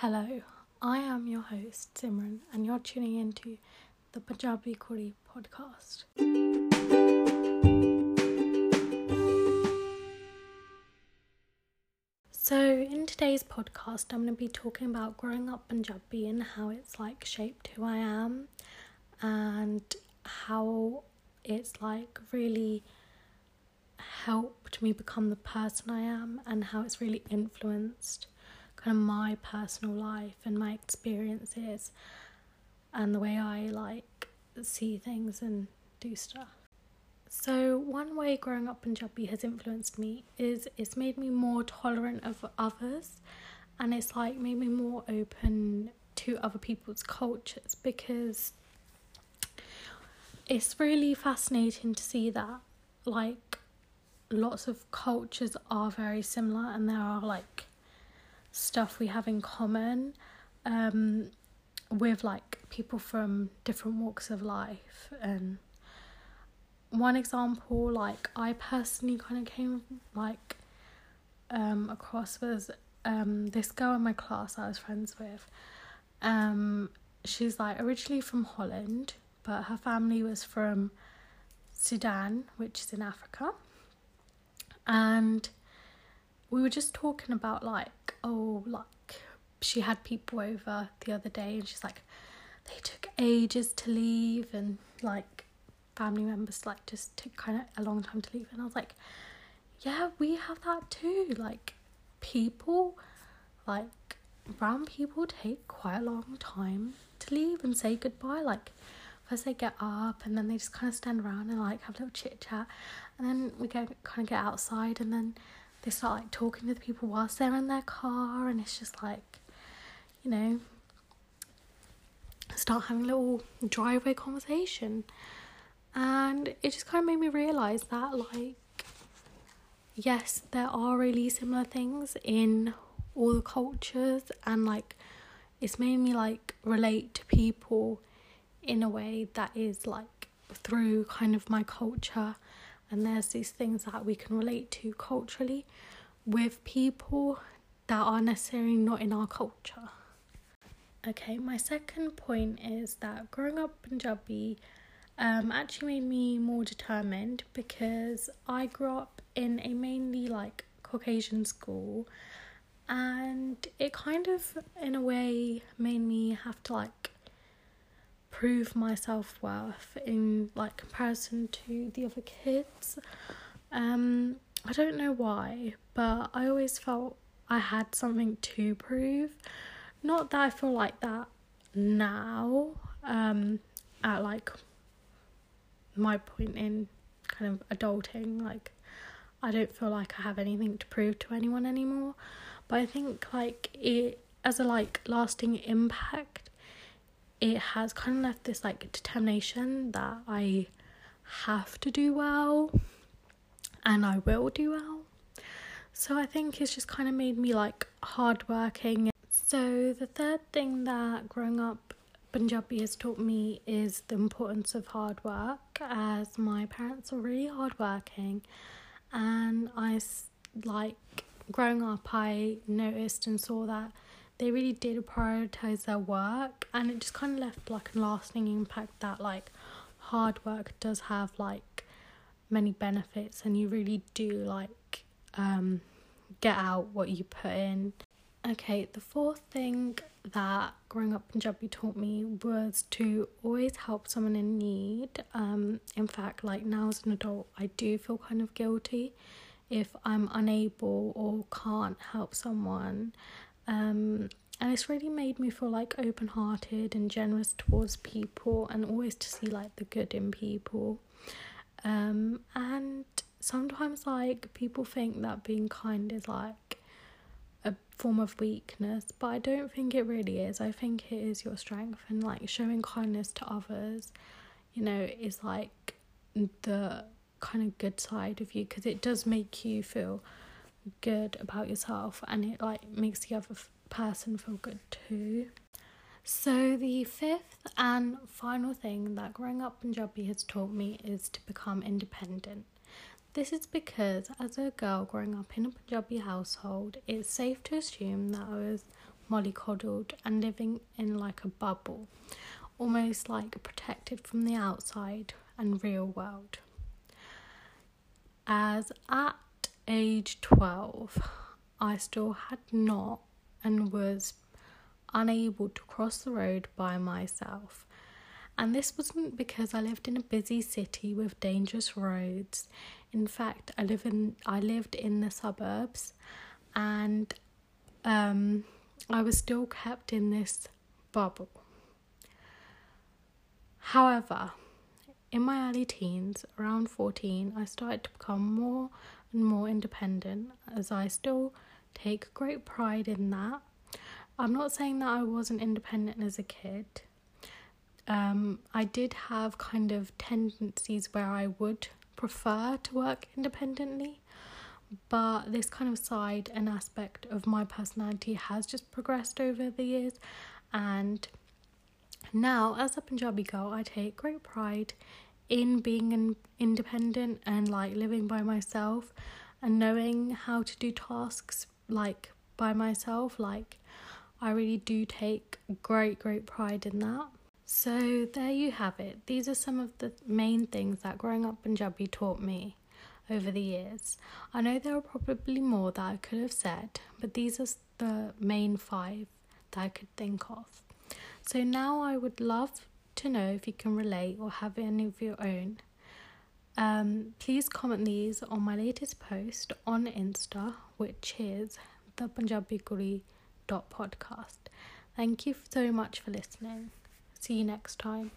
Hello, I am your host Simran, and you're tuning into the Punjabi Kuri podcast. So, in today's podcast, I'm going to be talking about growing up Punjabi and how it's like shaped who I am, and how it's like really helped me become the person I am, and how it's really influenced kind of my personal life and my experiences and the way I like see things and do stuff. So, one way growing up Punjabi has influenced me is it's made me more tolerant of others and it's like made me more open to other people's cultures because it's really fascinating to see that like lots of cultures are very similar and there are like stuff we have in common um, with like people from different walks of life. And one example like i personally kind of came like um across was um this girl in my class i was friends with. Um she's like originally from holland but her family was from sudan which is in africa. And we were just talking about like oh like she had people over the other day and she's like they took ages to leave and like family members like just took kind of a long time to leave. And I was like yeah we have that too. Like people like brown people take quite a long time to leave and say goodbye. Like first they get up and then they just kind of stand around and like have a little chit chat. And then we go kind of get outside and then they start like talking to the people whilst they're in their car and it's just like you know start having a little driveway conversation. And it just kind of made me realize that like yes there are really similar things in all the cultures and like it's made me like relate to people in a way that is like through kind of my culture and there's these things that we can relate to culturally with people that are necessarily not in our culture. Okay my second point is that growing up punjabi um, actually made me more determined because I grew up in a mainly like Caucasian school. And it kind of in a way made me have to like prove my self-worth in like comparison to the other kids. Um I don't know why but I always felt I had something to prove. Not that I feel like that now um at like my point in kind of adulting like i don't feel like i have anything to prove to anyone anymore. But i think like it as a like lasting impact it has kind of left this like determination that i have to do well and i will do well. So i think it's just kind of made me like hardworking so the third thing that growing up Punjabi has taught me is the importance of hard work as my parents are really hardworking. And I like growing up I noticed and saw that they really did prioritize their work and it just kind of left like a lasting impact that like hard work does have like many benefits and you really do like um get out what you put in Okay, the fourth thing that growing up in Punjabi taught me was to always help someone in need. Um, in fact, like now as an adult, I do feel kind of guilty if I'm unable or can't help someone. Um, and it's really made me feel like open hearted and generous towards people and always to see like the good in people. Um, and sometimes like people think that being kind is like a form of weakness, but I don't think it really is. I think it is your strength and like showing kindness to others, you know, is like the kind of good side of you because it does make you feel good about yourself and it like makes the other person feel good too. So, the fifth and final thing that growing up Punjabi has taught me is to become independent. This is because, as a girl growing up in a Punjabi household, it's safe to assume that I was mollycoddled and living in like a bubble, almost like protected from the outside and real world. As at age 12, I still had not and was unable to cross the road by myself. And this wasn't because I lived in a busy city with dangerous roads. In fact, I live in I lived in the suburbs and um, I was still kept in this bubble. However, in my early teens, around 14, I started to become more and more independent as I still take great pride in that. I'm not saying that I wasn't independent as a kid. Um, I did have kind of tendencies where I would prefer to work independently, but this kind of side and aspect of my personality has just progressed over the years and now as a punjabi girl i take great pride in being an independent and like living by myself and knowing how to do tasks like by myself like i really do take great great pride in that so there you have it these are some of the main things that growing up punjabi taught me over the years. I know there are probably more that I could have said, but these are the main five that I could think of. So now I would love to know if you can relate or have any of your own. Um, please comment these on my latest post on Insta, which is the Punjabi Kuri podcast. Thank you so much for listening. See you next time.